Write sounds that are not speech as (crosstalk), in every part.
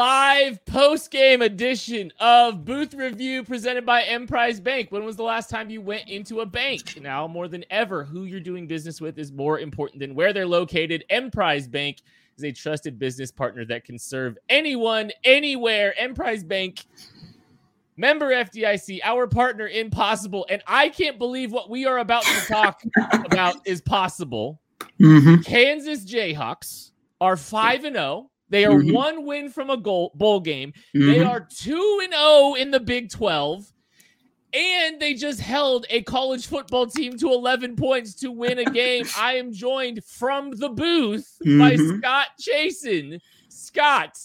Live post game edition of Booth Review presented by Emprise Bank. When was the last time you went into a bank? Now, more than ever, who you're doing business with is more important than where they're located. Emprise Bank is a trusted business partner that can serve anyone, anywhere. Emprise Bank, member FDIC, our partner in possible. And I can't believe what we are about to talk (laughs) about is possible. Mm-hmm. Kansas Jayhawks are 5 and 0 they are mm-hmm. one win from a goal bowl game. Mm-hmm. They are 2 and 0 in the Big 12. And they just held a college football team to 11 points to win a game. (laughs) I am joined from the booth mm-hmm. by Scott Chasen. Scott,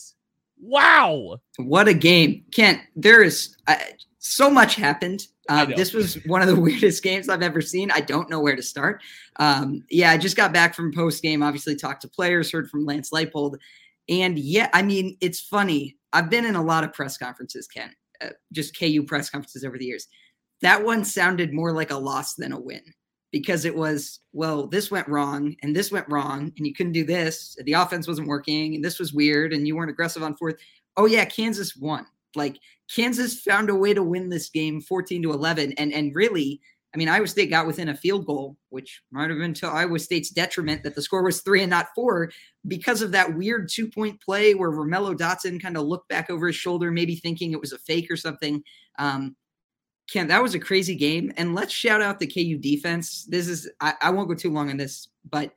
wow. What a game. Kent, there is uh, so much happened. Uh, this was one of the (laughs) weirdest games I've ever seen. I don't know where to start. Um, yeah, I just got back from post game, obviously talked to players, heard from Lance Leipold. And yeah, I mean, it's funny. I've been in a lot of press conferences, Ken, uh, just KU press conferences over the years. That one sounded more like a loss than a win because it was, well, this went wrong and this went wrong and you couldn't do this. The offense wasn't working and this was weird and you weren't aggressive on fourth. Oh, yeah, Kansas won. Like Kansas found a way to win this game 14 to 11. And, and really, I mean, Iowa State got within a field goal, which might have been to Iowa State's detriment that the score was three and not four because of that weird two point play where Romello Dotson kind of looked back over his shoulder, maybe thinking it was a fake or something. Um, Ken, that was a crazy game. And let's shout out the KU defense. This is, I, I won't go too long on this, but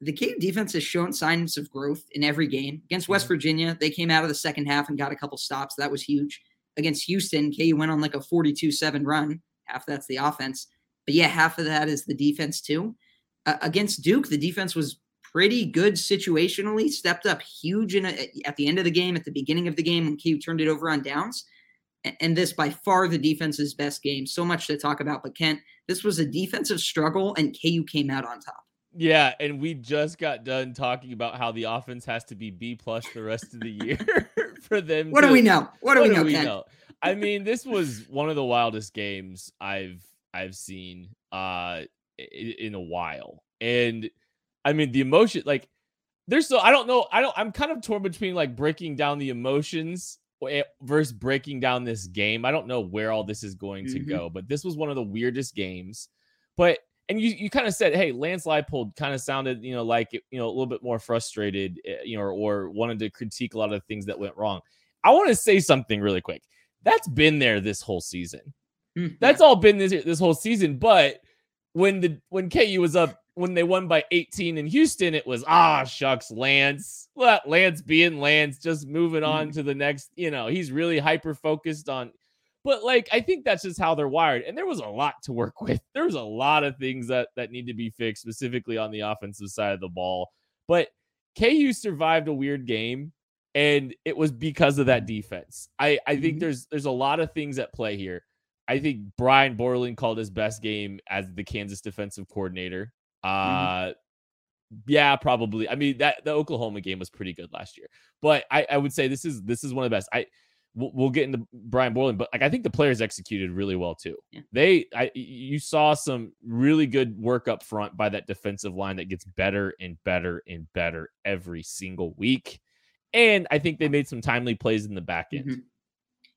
the KU defense has shown signs of growth in every game. Against West mm-hmm. Virginia, they came out of the second half and got a couple stops. That was huge. Against Houston, KU went on like a 42 7 run half that's the offense. But yeah, half of that is the defense too. Uh, against Duke, the defense was pretty good situationally, stepped up huge in a, at the end of the game, at the beginning of the game when KU turned it over on downs. And, this by far the defense's best game. So much to talk about. But Kent, this was a defensive struggle, and KU came out on top. Yeah, and we just got done talking about how the offense has to be B plus the rest of the year (laughs) for them. What to, do we know? What do what we know? Do we know? I mean, this was one of the wildest games I've I've seen uh in, in a while. And I mean, the emotion like there's so I don't know, I don't I'm kind of torn between like breaking down the emotions eh, versus breaking down this game. I don't know where all this is going to mm-hmm. go, but this was one of the weirdest games. But and you you kind of said, hey, Lance Leipold kind of sounded, you know, like you know a little bit more frustrated, eh, you know, or, or wanted to critique a lot of things that went wrong. I want to say something really quick that's been there this whole season. Mm-hmm. That's all been this this whole season. But when the when KU was up when they won by 18 in Houston, it was ah shucks, Lance. Let Lance being Lance, just moving on mm-hmm. to the next. You know, he's really hyper focused on. But like, I think that's just how they're wired. And there was a lot to work with. (laughs) There was a lot of things that that need to be fixed, specifically on the offensive side of the ball. But KU survived a weird game, and it was because of that defense. I I think mm-hmm. there's there's a lot of things at play here. I think Brian Borland called his best game as the Kansas defensive coordinator. Mm-hmm. Uh, mm-hmm. yeah, probably. I mean that the Oklahoma game was pretty good last year, but I, I would say this is this is one of the best. I we'll, we'll get into Brian Borland, but like I think the players executed really well too. Yeah. They, I, you saw some really good work up front by that defensive line that gets better and better and better every single week, and I think they made some timely plays in the back end. Mm-hmm.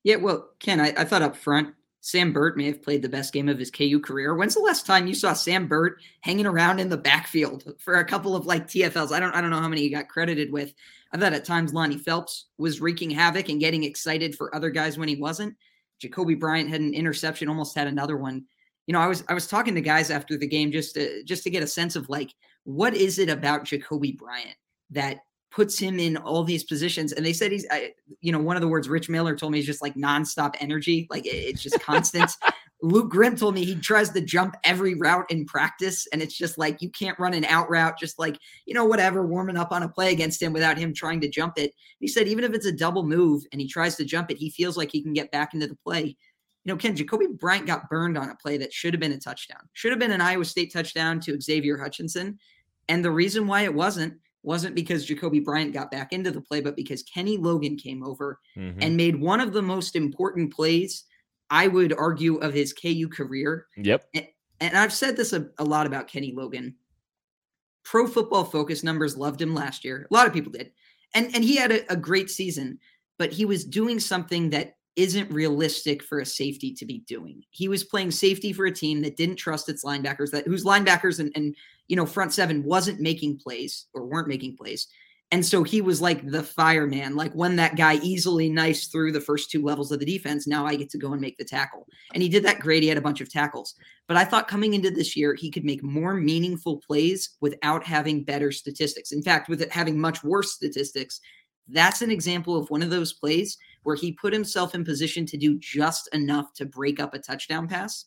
Yeah, well, Ken, I, I thought up front Sam Burt may have played the best game of his KU career. When's the last time you saw Sam Burt hanging around in the backfield for a couple of like TFLs? I don't I don't know how many he got credited with. I thought at times Lonnie Phelps was wreaking havoc and getting excited for other guys when he wasn't. Jacoby Bryant had an interception, almost had another one. You know, I was I was talking to guys after the game just to just to get a sense of like what is it about Jacoby Bryant that puts him in all these positions. And they said he's, I, you know, one of the words Rich Miller told me is just like nonstop energy. Like it's just constant. (laughs) Luke Grimm told me he tries to jump every route in practice. And it's just like, you can't run an out route, just like, you know, whatever, warming up on a play against him without him trying to jump it. He said, even if it's a double move and he tries to jump it, he feels like he can get back into the play. You know, Ken, Jacoby Bryant got burned on a play that should have been a touchdown, should have been an Iowa State touchdown to Xavier Hutchinson. And the reason why it wasn't wasn't because Jacoby Bryant got back into the play, but because Kenny Logan came over mm-hmm. and made one of the most important plays, I would argue, of his KU career. Yep. And, and I've said this a, a, lot about Kenny Logan. Pro football focus numbers loved him last year. A lot of people did. And, and he had a, a great season, but he was doing something that isn't realistic for a safety to be doing. He was playing safety for a team that didn't trust its linebackers, that whose linebackers and, and you know front seven wasn't making plays or weren't making plays. And so he was like the fireman, like when that guy easily knifes through the first two levels of the defense, now I get to go and make the tackle. And he did that great. He had a bunch of tackles. But I thought coming into this year, he could make more meaningful plays without having better statistics. In fact, with it having much worse statistics that's an example of one of those plays where he put himself in position to do just enough to break up a touchdown pass.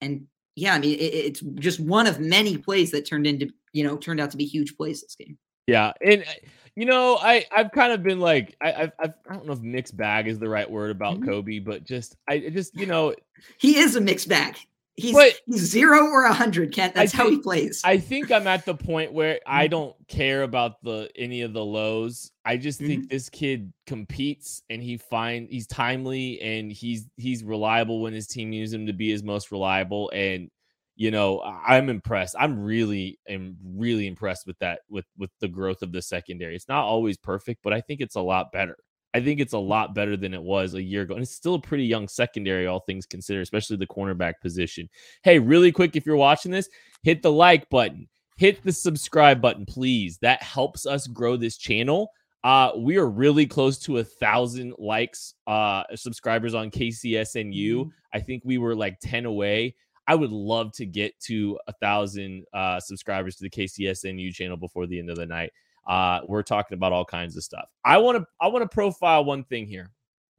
And yeah, I mean, it, it's just one of many plays that turned into, you know, turned out to be huge plays this game. Yeah. And, uh, you know, I, I've kind of been like, I, I've, I've, I don't know if mixed bag is the right word about mm-hmm. Cobee, but just, I just, you know, he is a mixed bag. He's, but he's zero or a hundred, Kent. That's think, how he plays. I think I'm at the point where (laughs) I mm-hmm. don't care about the any of the lows. I just mm-hmm. think this kid competes and he find he's timely and he's he's reliable when his team uses him to be his most reliable. And you know, I'm impressed. I'm really am really impressed with that with with the growth of the secondary. It's not always perfect, but I think it's a lot better. I think it's a lot better than it was a year ago. And it's still a pretty young secondary, all things considered, especially the cornerback position. Hey, really quick, if you're watching this, hit the like button, hit the subscribe button, please. That helps us grow this channel. Uh, we are really close to a thousand likes, uh, subscribers on KCSNU. Mm-hmm. I think we were like 10 away. I would love to get to a thousand uh, subscribers to the KCSNU channel before the end of the night. Uh, we're talking about all kinds of stuff. I want to I want to profile one thing here.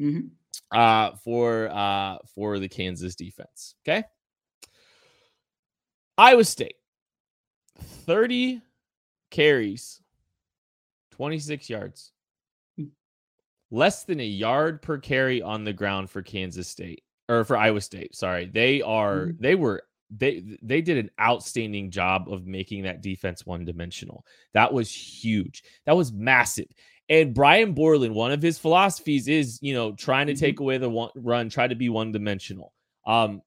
Mm-hmm. Uh, for uh for the Kansas defense. Okay. Iowa State 30 carries, 26 yards. Hmm. Less than a yard per carry on the ground for Kansas State or for Iowa State. Sorry. They are mm-hmm. they were they they did an outstanding job of making that defense one dimensional. That was huge. That was massive. And Brian Borland, one of his philosophies is, you know, trying to mm-hmm. take away the one, run, try to be one dimensional. Um,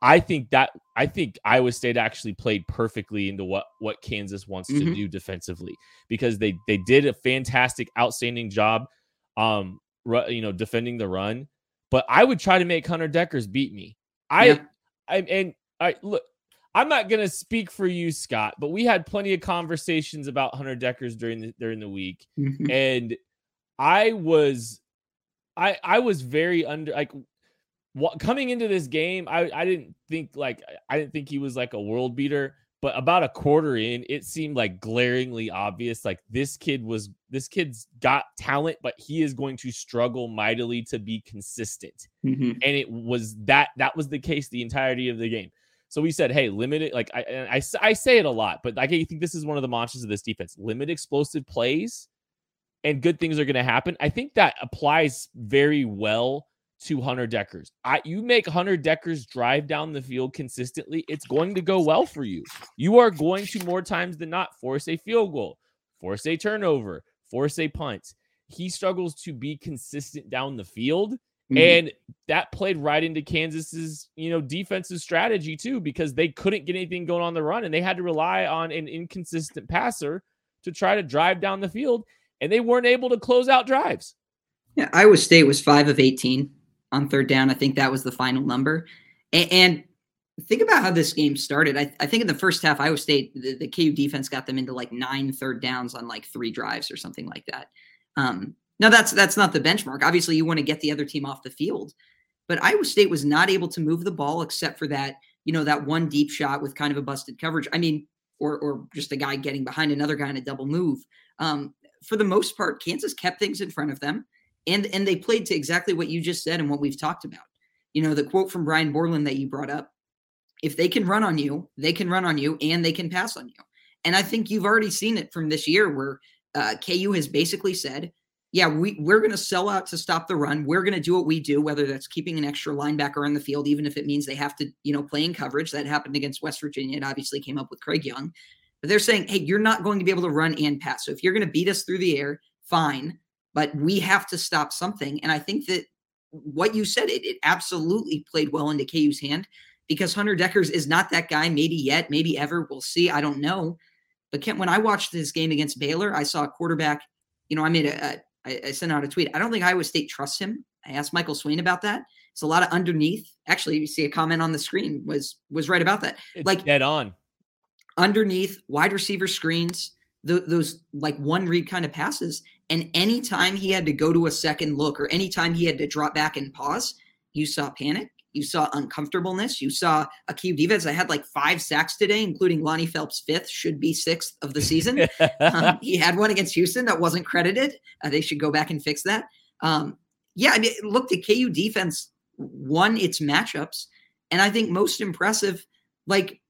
I think that I think Iowa State actually played perfectly into what what Kansas wants mm-hmm. to do defensively because they they did a fantastic, outstanding job, um, you know, defending the run. But I would try to make Hunter Dekkers beat me. I, yeah. I and right, look, I'm not gonna speak for you, Scott, but we had plenty of conversations about Hunter Dekkers during the during the week, mm-hmm. and I was, I I was very under like what coming into this game. I I didn't think like I didn't think he was like a world beater, but about a quarter in, it seemed like glaringly obvious. Like this kid was, this kid's got talent, but he is going to struggle mightily to be consistent. Mm-hmm. And it was that, that was the case the entirety of the game. So we said, hey, limit it. Like I, I, I say it a lot, but I think this is one of the mantras of this defense limit explosive plays and good things are going to happen. I think that applies very well to Hunter Dekkers. I, you make Hunter Dekkers drive down the field consistently, it's going to go well for you. You are going to more times than not force a field goal, force a turnover, force a punt. He struggles to be consistent down the field. Mm-hmm. And that played right into Kansas's, you know, defensive strategy too, because they couldn't get anything going on the run and they had to rely on an inconsistent passer to try to drive down the field. And they weren't able to close out drives. Yeah, Iowa State was five of 18 on third down. I think that was the final number. And, and think about how this game started. I, I, think in the first half, Iowa State, the, the, KU defense got them into like nine third downs on like three drives or something like that. Um, now that's that's not the benchmark. Obviously, you want to get the other team off the field, but Iowa State was not able to move the ball except for that, you know, that one deep shot with kind of a busted coverage. I mean, or or just a guy getting behind another guy in a double move. Um, for the most part, Kansas kept things in front of them and and they played to exactly what you just said and what we've talked about. You know, the quote from Brian Borland that you brought up: "If they can run on you, they can run on you, and they can pass on you." And I think you've already seen it from this year, where uh, KU has basically said, "Yeah, we we're going to sell out to stop the run. We're going to do what we do, whether that's keeping an extra linebacker on the field, even if it means they have to, you know, play in coverage." That happened against West Virginia. It obviously came up with Craig Young. But they're saying, hey, you're not going to be able to run and pass. So if you're going to beat us through the air, fine but we have to stop something. And I think that what you said, it, it absolutely played well into KU's hand because Hunter Dekkers is not that guy, maybe yet, maybe ever. We'll see. I don't know. But Kent, when I watched this game against Baylor, I saw a quarterback. You know, I made a, a I, I sent out a tweet. I don't think Iowa State trusts him. I asked Michael Swain about that. It's a lot of underneath. Actually, you see a comment on the screen was was right about that. It's like dead on. Underneath wide receiver screens, the, those like one read kind of passes. And anytime he had to go to a second look or anytime he had to drop back and pause, you saw panic. You saw uncomfortableness. You saw a key defense. I had like five sacks today, including Lonnie Phelps' fifth, should be sixth of the season. (laughs) um, he had one against Houston that wasn't credited. Uh, they should go back and fix that. Um, yeah, I mean, look, the KU defense won its matchups. And I think most impressive, like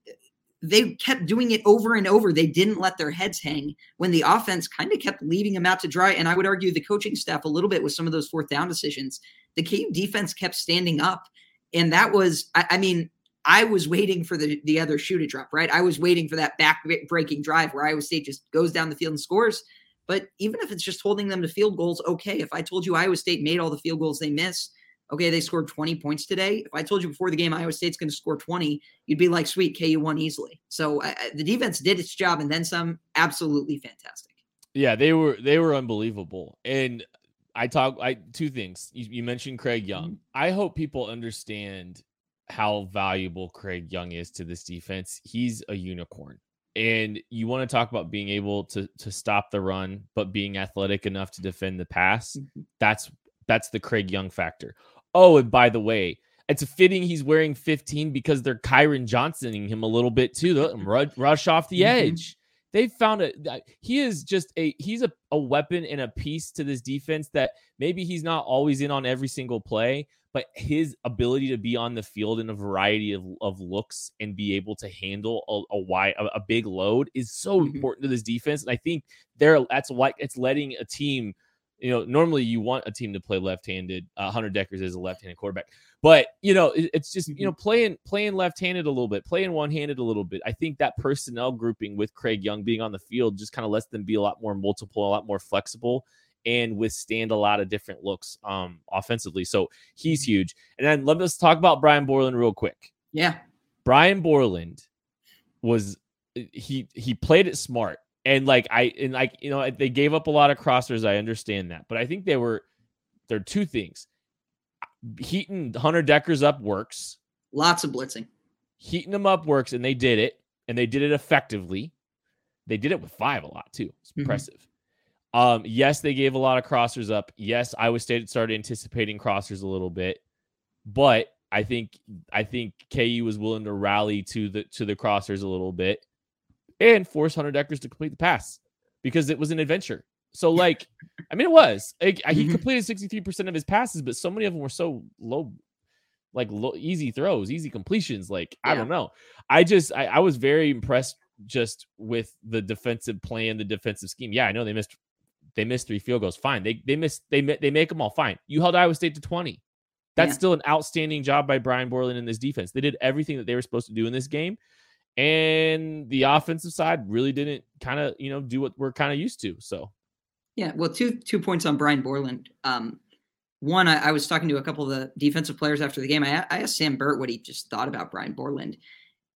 they kept doing it over and over. They didn't let their heads hang when the offense kind of kept leaving them out to dry. And I would argue the coaching staff a little bit with some of those fourth down decisions. The KU defense kept standing up. And that was, I, I mean, I was waiting for the, the other shoe to drop, right? I was waiting for that back breaking drive where Iowa State just goes down the field and scores. But even if it's just holding them to field goals, okay. If I told you Iowa State made all the field goals they missed, okay, they scored 20 points today. If I told you before the game Iowa State's going to score 20, you'd be like, sweet, KU won easily. So uh, the defense did its job and then some. Absolutely fantastic. Yeah, they were they were unbelievable. And I talk I two things. You, you mentioned Craig Young. Mm-hmm. I hope people understand how valuable Craig Young is to this defense. He's a unicorn. And you want to talk about being able to to stop the run, but being athletic enough to defend the pass. Mm-hmm. That's that's the Craig Young factor. Oh, and by the way, it's fitting he's wearing 15 because they're Kyron Johnsoning him a little bit too. The rush off the mm-hmm. edge. They found a he is just a he's a, a weapon and a piece to this defense that maybe he's not always in on every single play, but his ability to be on the field in a variety of, of looks and be able to handle a, a wide a, a big load is so mm-hmm. important to this defense. And I think there that's what it's letting a team you know, normally you want a team to play left-handed. Uh, Hunter Dekkers is a left-handed quarterback, but you know, it, it's just you know mm-hmm. playing playing left-handed a little bit, playing one-handed a little bit. I think that personnel grouping with Craig Young being on the field just kind of lets them be a lot more multiple, a lot more flexible, and withstand a lot of different looks um offensively. So he's mm-hmm. huge. And then let us talk about Brian Borland real quick. Yeah, Brian Borland was he he played it smart and like I and like you know they gave up a lot of crossers. I understand that, but I think they were there are two things. Heating Hunter Dekkers up works. Lots of blitzing. Heating them up works, and they did it, and they did it effectively. They did it with five a lot too. It's mm-hmm. impressive. Um, yes, they gave a lot of crossers up. Yes, Iowa State started anticipating crossers a little bit, but I think I think KU was willing to rally to the to the crossers a little bit and force Hunter Dekkers to complete the pass because it was an adventure. So, (laughs) like, I mean, it was. Like, he mm-hmm. completed 63% of his passes, but so many of them were so low, like low, easy throws, easy completions. Like, yeah. I don't know. I just, I, I was very impressed just with the defensive plan, the defensive scheme. Yeah, I know they missed they missed three field goals. Fine. They they missed they they make them all fine. You held Iowa State to 20. That's yeah. still an outstanding job by Brian Borland in this defense. They did everything that they were supposed to do in this game. And the offensive side really didn't kind of, you know, do what we're kind of used to. So yeah, well, two two points on Brian Borland. Um, one, I, I, was talking to a couple of the defensive players after the game. I, I asked Sam Burt what he just thought about Brian Borland,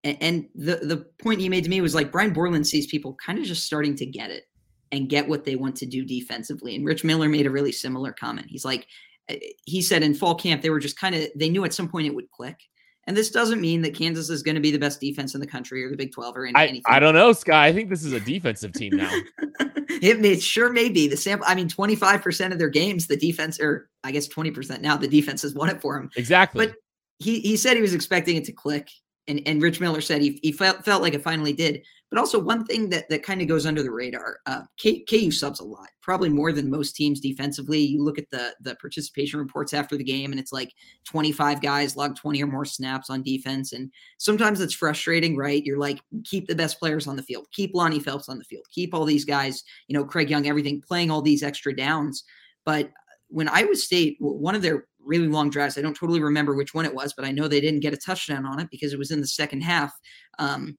and, and the the point he made to me was like Brian Borland sees people kind of just starting to get it and get what they want to do defensively. And Rich Miller made a really similar comment. He's like, eh, he said in fall camp they were just kind of they knew at some point it would click. And this doesn't mean that Kansas is going to be the best defense in the country or the Big 12 or anything. I, I don't know, Sky. I think this is a defensive team now. (laughs) it, may, it sure may be. The sample, I mean, 25% of their games, the defense, or I guess 20% now, the defense has won it for him. Exactly. But he, he said he was expecting it to click. And, and Rich Miller said he, he felt, felt like it finally did. But also one thing that, that kind of goes under the radar, uh, K, KU subs a lot, probably more than most teams defensively. You look at the the participation reports after the game, and it's like 25 guys log 20 or more snaps on defense. And sometimes it's frustrating, right? You're like, keep the best players on the field, keep Lonnie Phelps on the field, keep all these guys, you know, Craig Young, everything, playing all these extra downs. But when Iowa State, one of their really long drives, I don't totally remember which one it was, but I know they didn't get a touchdown on it because it was in the second half. Um,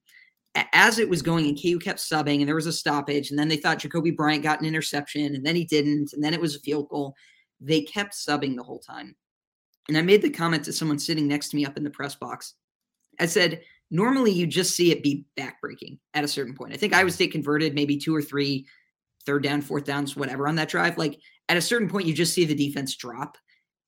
as it was going and KU kept subbing and there was a stoppage and then they thought Jacoby Bryant got an interception and then he didn't and then it was a field goal. They kept subbing the whole time. And I made the comment to someone sitting next to me up in the press box. I said, normally you just see it be backbreaking at a certain point. I think Iowa State converted maybe two or three third down, fourth downs, whatever on that drive. Like at a certain point, you just see the defense drop.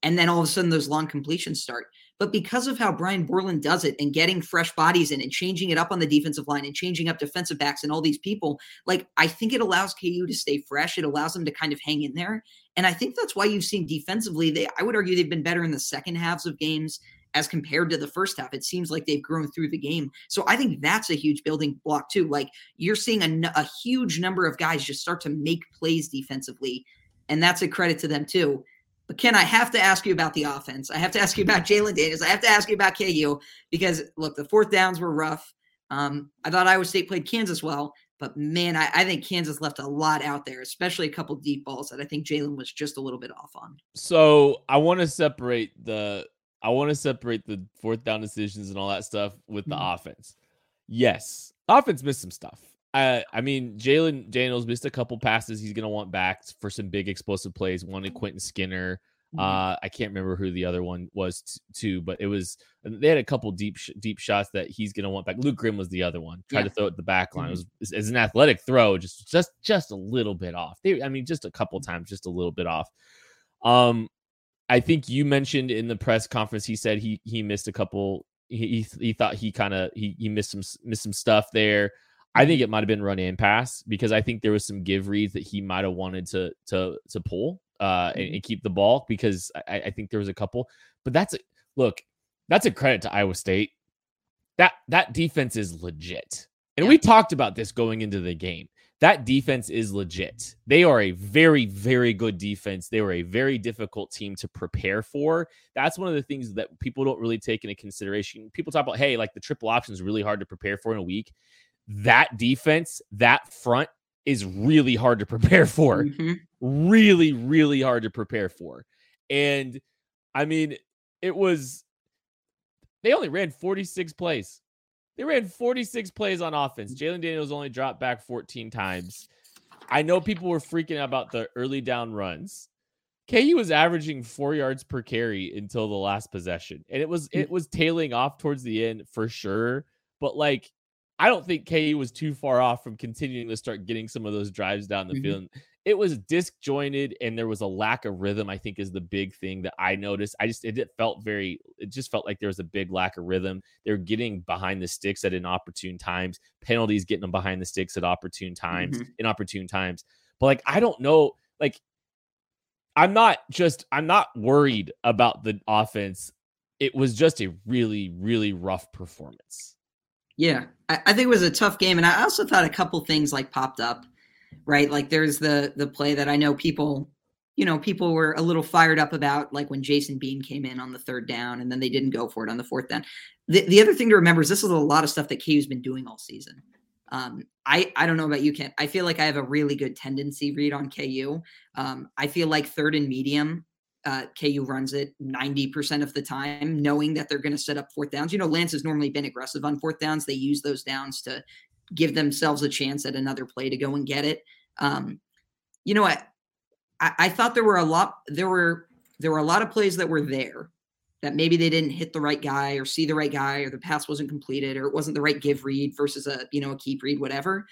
And then all of a sudden those long completions start. But because of how Brian Borland does it and getting fresh bodies in and changing it up on the defensive line and changing up defensive backs and all these people, like I think it allows KU to stay fresh. It allows them to kind of hang in there. And I think that's why you've seen defensively, they I would argue they've been better in the second halves of games as compared to the first half. It seems like they've grown through the game. So I think that's a huge building block too. Like you're seeing a, a huge number of guys just start to make plays defensively. And that's a credit to them too. But Ken, I have to ask you about the offense. I have to ask you about Jalon Daniels. I have to ask you about KU because look, the fourth downs were rough. Um, I thought Iowa State played Kansas well, but man, I, I, think Kansas left a lot out there, especially a couple deep balls that I think Jalon was just a little bit off on. So I want to separate the I want to separate the fourth down decisions and all that stuff with the mm-hmm. offense. Yes, offense missed some stuff. I, I mean, Jalon Daniels missed a couple passes. He's going to want back for some big explosive plays. One to Quentin Skinner. Mm-hmm. Uh, I can't remember who the other one was t- too, but it was they had a couple deep sh- deep shots that he's going to want back. Luke Grimm was the other one. Tried yeah. to throw it the back line. Mm-hmm. It was as an athletic throw, just just just a little bit off. They, I mean, just a couple times, just a little bit off. Um, I think you mentioned in the press conference he said he he missed a couple. He he, he thought he kind of he he missed some missed some stuff there. I think it might have been run and pass because I think there was some give reads that he might have wanted to to to pull uh, and, and, keep the ball because I, I, think there was a couple. But that's a, look, that's a credit to Iowa State. That that defense is legit, and yeah. we talked about this going into the game. That defense is legit. They are a very very good defense. They were a very difficult team to prepare for. That's one of the things that people don't really take into consideration. People talk about, hey, like the triple option is really hard to prepare for in a week that defense, that front is really hard to prepare (laughs) for. Mm-hmm. Really, really hard to prepare for. And I mean, it was, they only ran 46 plays. They ran 46 plays on offense. Jalon Daniels only dropped back 14 times. I know people were freaking out about the early down runs. KU was averaging four yards per carry until the last possession, and it was it was tailing off towards the end for sure. But like I don't think KU was too far off from continuing to start getting some of those drives down the mm-hmm. field. It was disjointed and there was a lack of rhythm, I think, is the big thing that I noticed. I just, it, felt very, it just felt like there was a big lack of rhythm. They're getting behind the sticks at inopportune times, penalties getting them behind the sticks at opportune times, mm-hmm. inopportune times. But like, I don't know, like, I'm not just, I'm not worried about the offense. It was just a really, really rough performance. Yeah, I, I think it was a tough game, and I also thought a couple things like popped up, right? Like there's the the play that I know people, you know, people were a little fired up about, like when Jason Bean came in on the third down, and then they didn't go for it on the fourth down. The the other thing to remember is this is a lot of stuff that KU's been doing all season. Um, I I don't know about you, Kent. I feel like I have a really good tendency read on KU. Um, I feel like third and medium uh, KU runs it 90% of the time, knowing that they're going to set up fourth downs. You know, Lance has normally been aggressive on fourth downs. They use those downs to give themselves a chance at another play to go and get it. Um, you know what? I, I thought there were a lot, there were, there were a lot of plays that were there that maybe they didn't hit the right guy or see the right guy or the pass wasn't completed or it wasn't the right give read versus a, you know, a keep read, whatever.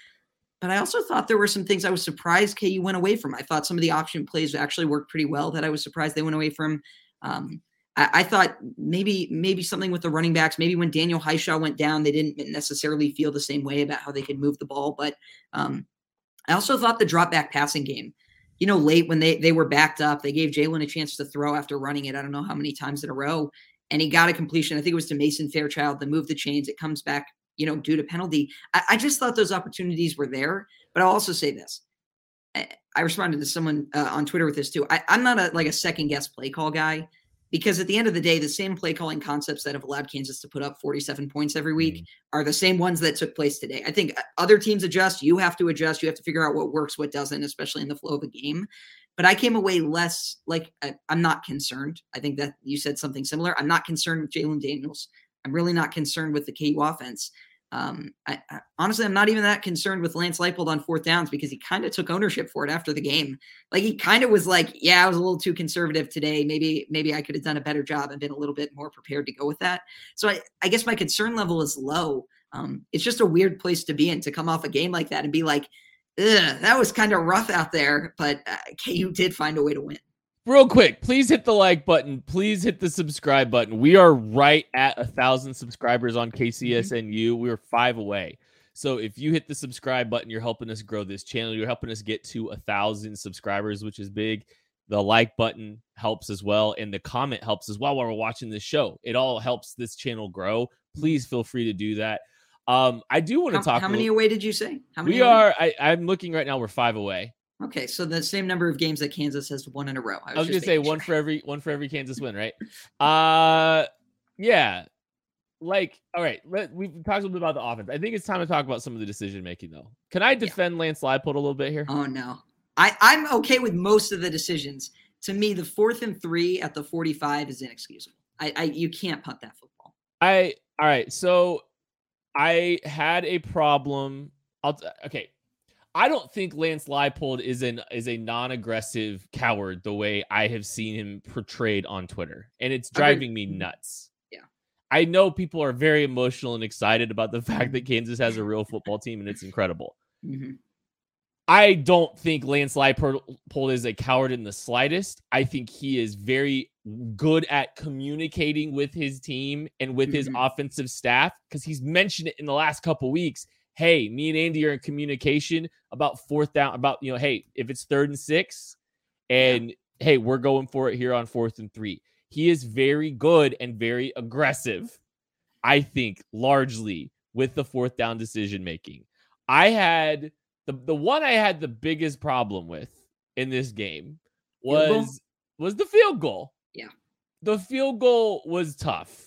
But I also thought there were some things I was surprised KU went away from. I thought some of the option plays actually worked pretty well that I was surprised they went away from. Um, I, I, thought maybe maybe something with the running backs. Maybe when Daniel Hishaw went down, they didn't necessarily feel the same way about how they could move the ball. But um, I also thought the drop back passing game. You know, late when they they were backed up, they gave Jalon a chance to throw after running it. I don't know how many times in a row, and he got a completion. I think it was to Mason Fairchild. They moved the chains. It comes back you know, due to penalty. I, I just thought those opportunities were there. But I'll also say this. I, I responded to someone uh, on Twitter with this too. I, I'm not a like a second guess play call guy because at the end of the day, the same play calling concepts that have allowed Kansas to put up 47 points every week mm-hmm. are the same ones that took place today. I think uh, other teams adjust. You have to adjust. You have to figure out what works, what doesn't, especially in the flow of a game. But I came away less like I, I'm not concerned. I think that you said something similar. I'm not concerned with Jalon Daniels. I'm really not concerned with the KU offense. Um, I, I, honestly, I'm not even that concerned with Lance Leipold on fourth downs because he kind of took ownership for it after the game. Like he kind of was like, "Yeah, I was a little too conservative today. Maybe, maybe I could have done a better job and been a little bit more prepared to go with that." So I, I guess my concern level is low. Um, it's just a weird place to be in to come off a game like that and be like, "That was kind of rough out there," but uh, KU did find a way to win real quick, please hit the like button. Please hit the subscribe button. We are right at a thousand subscribers on KCSNU. We're five away. So if you hit the subscribe button, you're helping us grow this channel. You're helping us get to a thousand subscribers, which is big. The like button helps as well, and the comment helps as well while we're watching this show. It all helps this channel grow. Please feel free to do that. Um, I do want to talk. About. How many little, away did you say? How many? We away? are. I, I'm looking right now. We're five away. Okay, so the same number of games that Kansas has won in a row. I was, I was gonna say sure. one for every one for every Kansas win, right? uh yeah. Like, all right, we've talked a little bit about the offense. I think it's time to talk about some of the decision making, though. Can I defend yeah. Lance Leipold a little bit here? Oh no, I I'm okay with most of the decisions. To me, the fourth and three at the 45 is inexcusable. I, I you can't punt that football. I all right, so I had a problem. I'll okay. I don't think Lance Leipold is an is a non-aggressive coward the way I have seen him portrayed on Twitter, and it's driving me mm-hmm. nuts. Yeah, I know people are very emotional and excited about the (laughs) fact that Kansas has a real football team, and it's incredible. Mm-hmm. I don't think Lance Leipold is a coward in the slightest. I think he is very good at communicating with his team and with mm-hmm. his offensive staff because he's mentioned it in the last couple weeks hey, me and Andy are in communication about fourth down, about, you know, hey, if it's third and six, and hey, we're going for it here on fourth and three. He is very good and very aggressive, I think, largely with the fourth down decision making. I had the the one I had the biggest problem with in this game was was the field goal. Yeah. The field goal was tough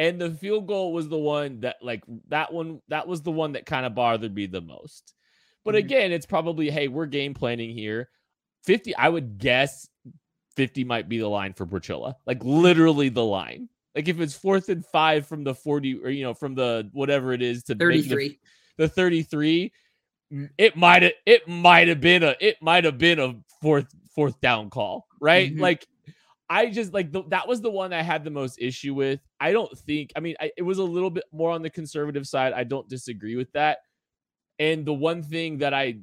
and the field goal was the one that like that one that was the one that kind of bothered me the most but mm-hmm. again it's probably hey we're game planning here 50 i would guess 50 might be the line for Borcila. like literally the line like if it's fourth and five from the 40 or you know from the whatever it is to 33 the, the 33 it might have it might have been a it might have been a fourth fourth down call right mm-hmm. like I just like the, that was the one I had the most issue with. I don't think, I mean, I, it was a little bit more on the conservative side. I don't disagree with that. And the one thing that I,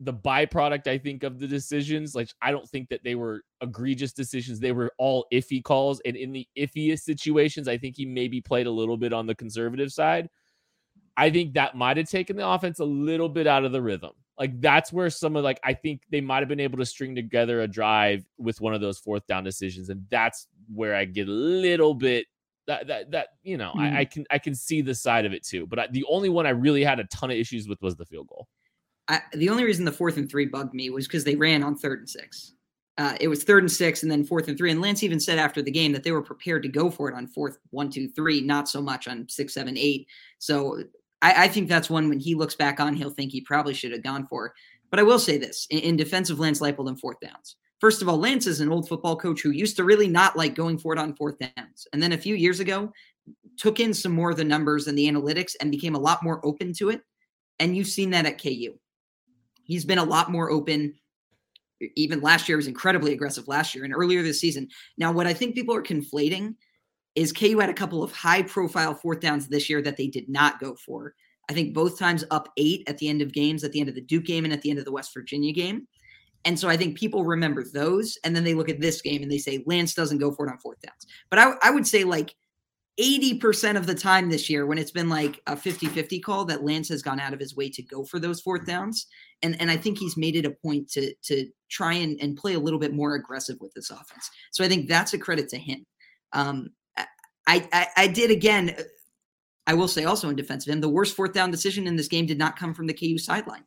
the byproduct, I think, of the decisions, like, I don't think that they were egregious decisions. They were all iffy calls. And in the iffiest situations, I think he maybe played a little bit on the conservative side. I think that might have taken the offense a little bit out of the rhythm. Like that's where some of like I think they might have been able to string together a drive with one of those fourth down decisions, and that's where I get a little bit that that that you know, mm-hmm. I, I, can I can see the side of it too. But I, the only one I really had a ton of issues with was the field goal. I, the only reason the fourth and three bugged me was because they ran on third and six. Uh, it was third and six, and then fourth and three. And Lance even said after the game that they were prepared to go for it on fourth, one, two, three, not so much on six, seven, eight. So I, I think that's one when he looks back on, he'll think he probably should have gone for. But I will say this in, in defense of Lance Leipold and fourth downs. First of all, Lance is an old football coach who used to really not like going for it on fourth downs. And then a few years ago, took in some more of the numbers and the analytics and became a lot more open to it. And you've seen that at KU. He's been a lot more open. Even last year was incredibly aggressive last year and earlier this season. Now, what I think people are conflating is KU had a couple of high profile fourth downs this year that they did not go for. I think both times up eight at the end of games, at the end of the Duke game and at the end of the West Virginia game. And so I think people remember those and then they look at this game and they say Lance doesn't go for it on fourth downs. But I, I would say like 80% of the time this year when it's been like a 50-50 call that Lance has gone out of his way to go for those fourth downs. And and I think he's made it a point to to try and, and play a little bit more aggressive with this offense. So I think that's a credit to him. Um, I, I, did again. Uh, I will say also in defense of him, the worst fourth down decision in this game did not come from the KU sideline.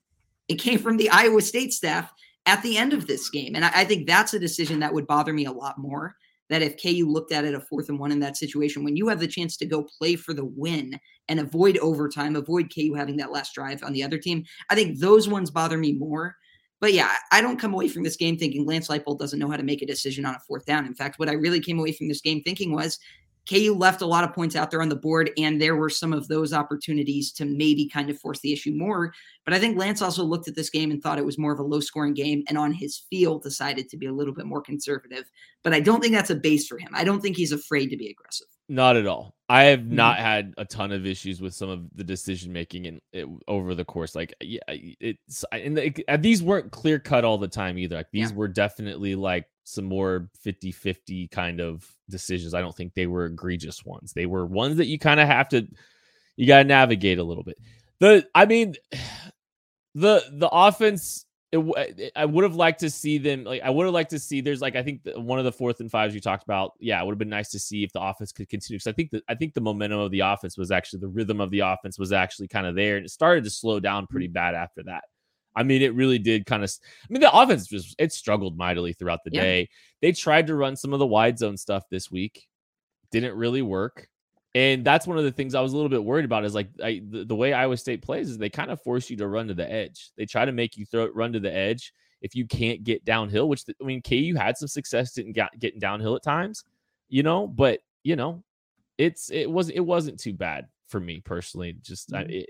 It came from the (laughs) Iowa State staff at the end of this game. And I, I think that's a decision that would bother me a lot more that if KU looked at it a fourth and one in that situation, when you have the chance to go play for the win and avoid overtime, avoid KU having that last drive on the other team, I think those ones bother me more. But yeah, I don't come away from this game thinking Lance Leipold doesn't know how to make a decision on a fourth down. In fact, what I really came away from this game thinking was KU left a lot of points out there on the board, and there were some of those opportunities to maybe kind of force the issue more. But I think Lance also looked at this game and thought it was more of a low scoring game, and on his field decided to be a little bit more conservative. But I don't think that's a base for him. I don't think he's afraid to be aggressive. Not at all. I have mm-hmm. not had a ton of issues with some of the decision making and over the course. Like, yeah, it's and the, it, these weren't clear cut all the time either. Like, these yeah. were definitely like some more 50 50 kind of decisions. I don't think they were egregious ones. They were ones that you kind of have to, you got to navigate a little bit. The, I mean, (sighs) the, the offense it, I would have liked to see them like I would have liked to see there's like I think the, one of the fourth and fives you talked about yeah it would have been nice to see if the offense could continue because I think that I think the momentum of the offense was actually the rhythm of the offense was actually kind of there and it started to slow down pretty mm-hmm. bad after that. I mean it really did kind of I mean the offense just it struggled mightily throughout the yeah. day. They tried to run some of the wide zone stuff this week. Didn't really work. And that's one of the things I was a little bit worried about is like I, the, the, way Iowa State plays is they kind of force you to run to the edge. They try to make you throw it run to the edge if you can't get downhill, which the, I mean, KU had some success didn't get getting downhill at times, you know, but you know, it's it was it wasn't too bad for me personally. Just I, mm-hmm. it,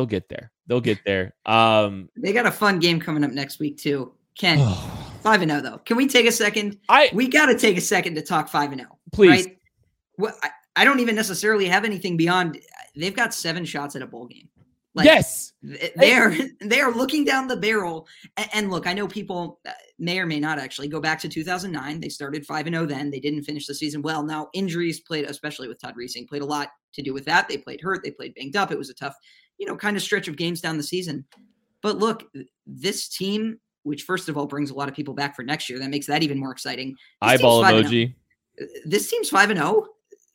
they'll get there. They'll get there. Um, (laughs) they got a fun game coming up next week too. Ken, (sighs) five and zero oh, though. Can we take a second? I we got to take a second to talk five and zero. Please. Right? Well, I, I don't even necessarily have anything beyond. They've got seven shots at a bowl game. Like, yes, they are (laughs) they are looking down the barrel. And, look, I know people uh, may or may not actually go back to 2009. They started five and zero. Oh then they didn't finish the season well. Now injuries played, especially with Todd Reesing, played a lot to do with that. They played hurt. They played banged up. It was a tough, you know, kind of stretch of games down the season. But look, this team, which first of all brings a lot of people back for next year, that makes that even more exciting. This Eyeball oh. emoji. This team's five and zero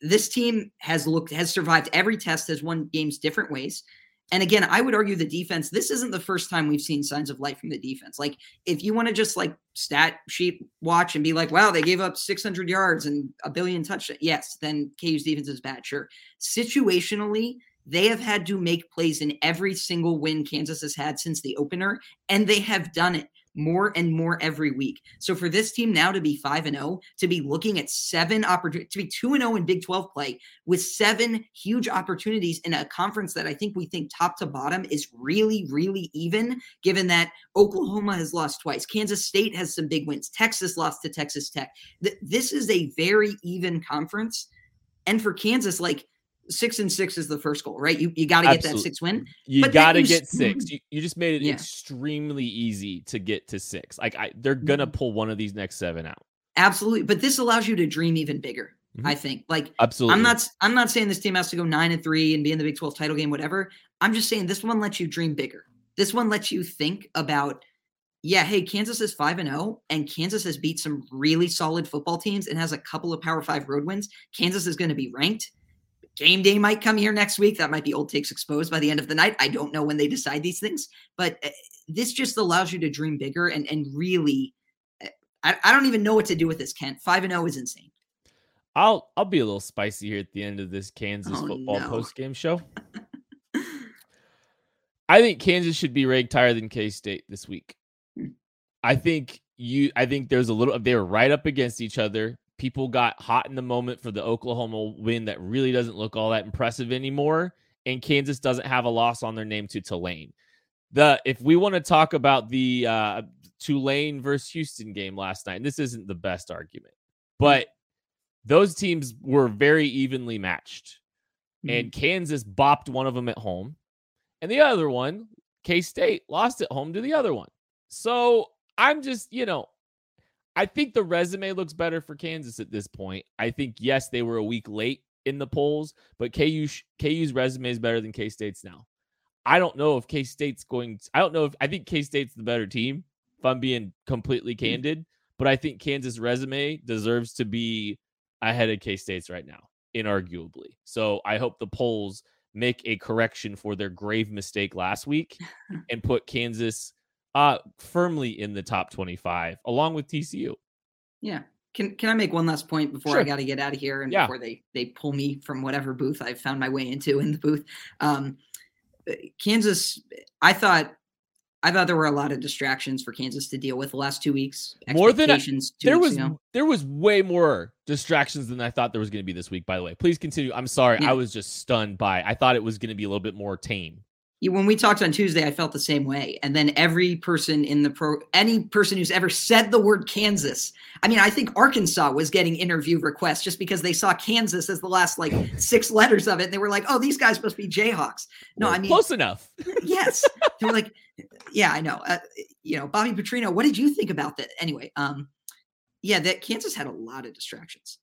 this team has looked has survived every test, has won games different ways. And again, I would argue the defense, this isn't the first time we've seen signs of life from the defense. Like, if you want to just like stat sheet watch and be like, wow, they gave up 600 yards and a billion touchdowns, yes, then KU's defense is bad. Sure. Situationally, they have had to make plays in every single win Kansas has had since the opener, and they have done it more and more every week. So for this team now to be 5 and 0, to be looking at seven opportunities, to be 2 and 0 in Big 12 play with seven huge opportunities in a conference that I think we think top to bottom is really, really even, given that Oklahoma has lost twice. Kansas State has some big wins. Texas lost to Texas Tech. This is a very even conference. And for Kansas, like, six and six is the first goal, right? You you got to get that six win. You got to get six. You, you just made it yeah. extremely easy to get to six. Like I, they're gonna mm-hmm. pull one of these next seven out. Absolutely, but this allows you to dream even bigger. Mm-hmm. I think. Like absolutely, I'm not. I'm not saying this team has to go nine and three and be in the Big Twelve title game, whatever. I'm just saying this one lets you dream bigger. This one lets you think about yeah, hey, Kansas is 5 and 0 and Kansas has beat some really solid football teams and has a couple of Power 5 road wins. Kansas is going to be ranked. Game day might come here next week. That might be old takes exposed by the end of the night. I don't know when they decide these things, but eh, this just allows you to dream bigger and and really eh, I, I don't even know what to do with this Kent. 5 and 0 is insane. I'll I'll be a little spicy here at the end of this Kansas oh, football no. post game show. (laughs) I think Kansas should be ranked higher than K State this week. I think you I think there's a little they were right up against each other. People got hot in the moment for the Oklahoma win that really doesn't look all that impressive anymore. And Kansas doesn't have a loss on their name to Tulane. The if we want to talk about the uh, Tulane versus Houston game last night, and this isn't the best argument, but those teams were very evenly matched. Mm-hmm. And Kansas bopped one of them at home. And the other one, K State, lost at home to the other one. So I'm just, you know, I think the resume looks better for Kansas at this point. I think yes, they were a week late in the polls, but KU KU's resume is better than K State's now. I don't know if K State's going. To, I don't know if I think K State's the better team. If I'm being completely mm-hmm. candid, but I think Kansas resume deserves to be ahead of K State's right now, inarguably. So I hope the polls make a correction for their grave mistake last week (laughs) and put Kansas uh, firmly in the top 25 along with TCU. Yeah. Can, can I make one last point before sure. I got to get out of here and yeah. before they, they pull me from whatever booth I've found my way into in the booth? Um, Kansas, I thought I thought there were a lot of distractions for Kansas to deal with the last two weeks. More than there was ago. there was way more distractions than I thought there was going to be this week. By the way, please continue. I'm sorry, yeah. I was just stunned by. I thought it was going to be a little bit more tame when we talked on Tuesday, I felt the same way. And then every person in the pro, any person who's ever said the word Kansas, I mean, I think Arkansas was getting interview requests just because they saw Kansas as the last like six letters of it. And they were like, oh, these guys must be Jayhawks. No, I mean, close enough. (laughs) yes. They were like, yeah, I know. Uh, you know, Bobby Petrino, what did you think about that? Anyway, um, yeah, that Kansas had a lot of distractions.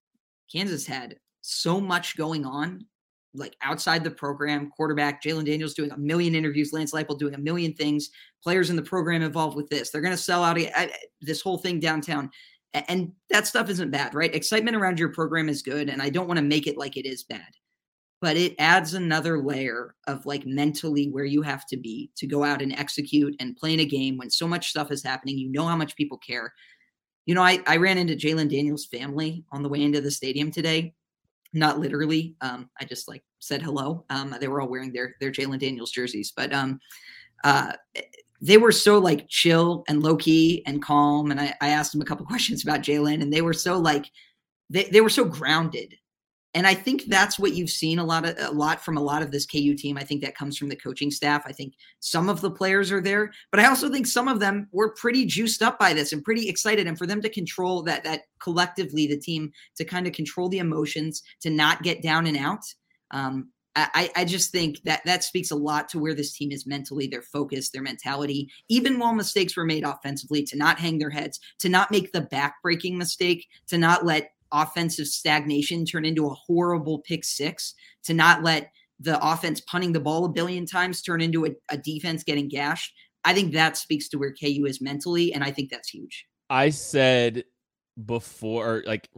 Kansas had so much going on like outside the program, quarterback Jalon Daniels doing a million interviews, Lance Leipold doing a million things, players in the program involved with this. They're going to sell out this whole thing downtown. And that stuff isn't bad, right? Excitement around your program is good. And I don't want to make it like it is bad, but it adds another layer of like mentally where you have to be to go out and execute and play in a game when so much stuff is happening. You know how much people care. You know, I, I ran into Jalon Daniels' family on the way into the stadium today not literally. Um, I just like said hello. Um, they were all wearing their their Jalon Daniels jerseys, but um, uh, they were so like chill and low key and calm. And I, I asked them a couple (laughs) questions about Jalon, and they were so like they they were so grounded and I think that's what you've seen a lot of a lot from a lot of this KU team. I think that comes from the coaching staff. I think some of the players are there, but I also think some of them were pretty juiced up by this and pretty excited. And for them to control that that collectively, the team to kind of control the emotions, to not get down and out. Um, I, I just think that that speaks a lot to where this team is mentally, their focus, their mentality, even while mistakes were made offensively, to not hang their heads, to not make the back-breaking mistake, to not let offensive stagnation turn into a horrible pick six, to not let the offense punting the ball a billion times turn into a, a defense getting gashed. I think that speaks to where KU is mentally, and I think that's huge. I said before like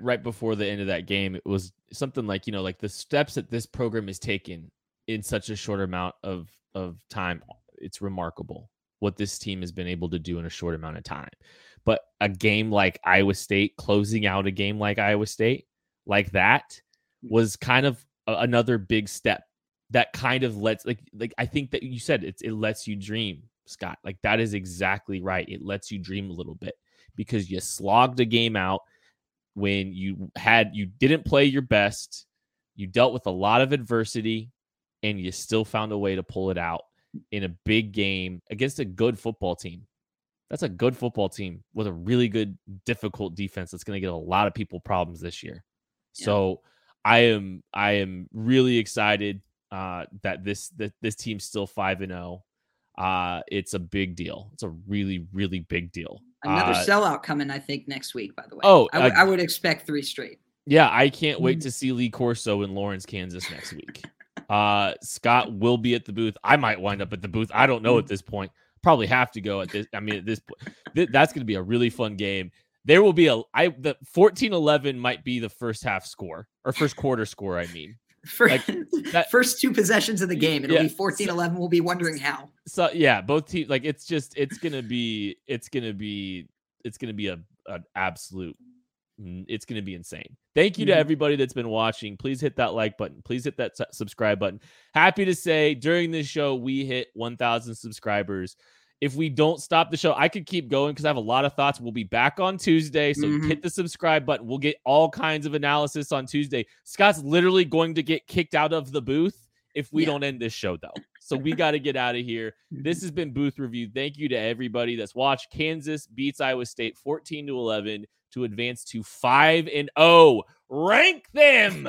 right before the end of that game it was something like you know like the steps that this program is taking in such a short amount of of time it's remarkable what this team has been able to do in a short amount of time but a game like Iowa State, closing out a game like Iowa State, like that, mm. was kind of a, another big step that kind of lets like like I think that you said it it lets you dream, Scott. Like that is exactly right. It lets you dream a little bit because you slogged a game out when you had you didn't play your best, you dealt with a lot of adversity and you still found a way to pull it out in a big game against a good football team that's a good football team with a really good, difficult defense that's going to get a lot of people problems this year. Yeah. So I am I am really excited uh, that this that this team's still five and zero. Oh. Uh, it's a big deal. It's a really really big deal. Another uh, sellout coming, I think, next week. By the way, oh, I, w- I would expect three straight. Yeah, I can't wait mm. to see Lee Corso in Lawrence, Kansas next week. (laughs) uh, Scott will be at the booth. I might wind up at the booth. I don't know at mm. this point probably have to go at this. I mean, at this point, that's going to be a really fun game. There will be a I the 14-11 might be the first half score or first quarter score. I mean, (laughs) For, like that, (laughs) first two possessions of the game, it'll yeah, be 14 11. We'll be wondering how. So, yeah, both teams, like, it's just, it's going to be, it's going to be, it's going to be a, an absolute, it's going to be insane. Thank you mm-hmm. to everybody that's been watching. Please hit that like button. Please hit that subscribe button. Happy to say during this show, we hit 1,000 subscribers if we don't stop the show, I could keep going because I have a lot of thoughts. We'll be back on Tuesday. So mm-hmm. hit the subscribe button. We'll get all kinds of analysis on Tuesday. Scott's literally going to get kicked out of the booth if we yeah. don't end this show, though. So we (laughs) got to get out of here. This has been Booth Review. Thank you to everybody that's watched. Kansas beats Iowa State 14 to 11 to advance to 5 and 0. Rank them.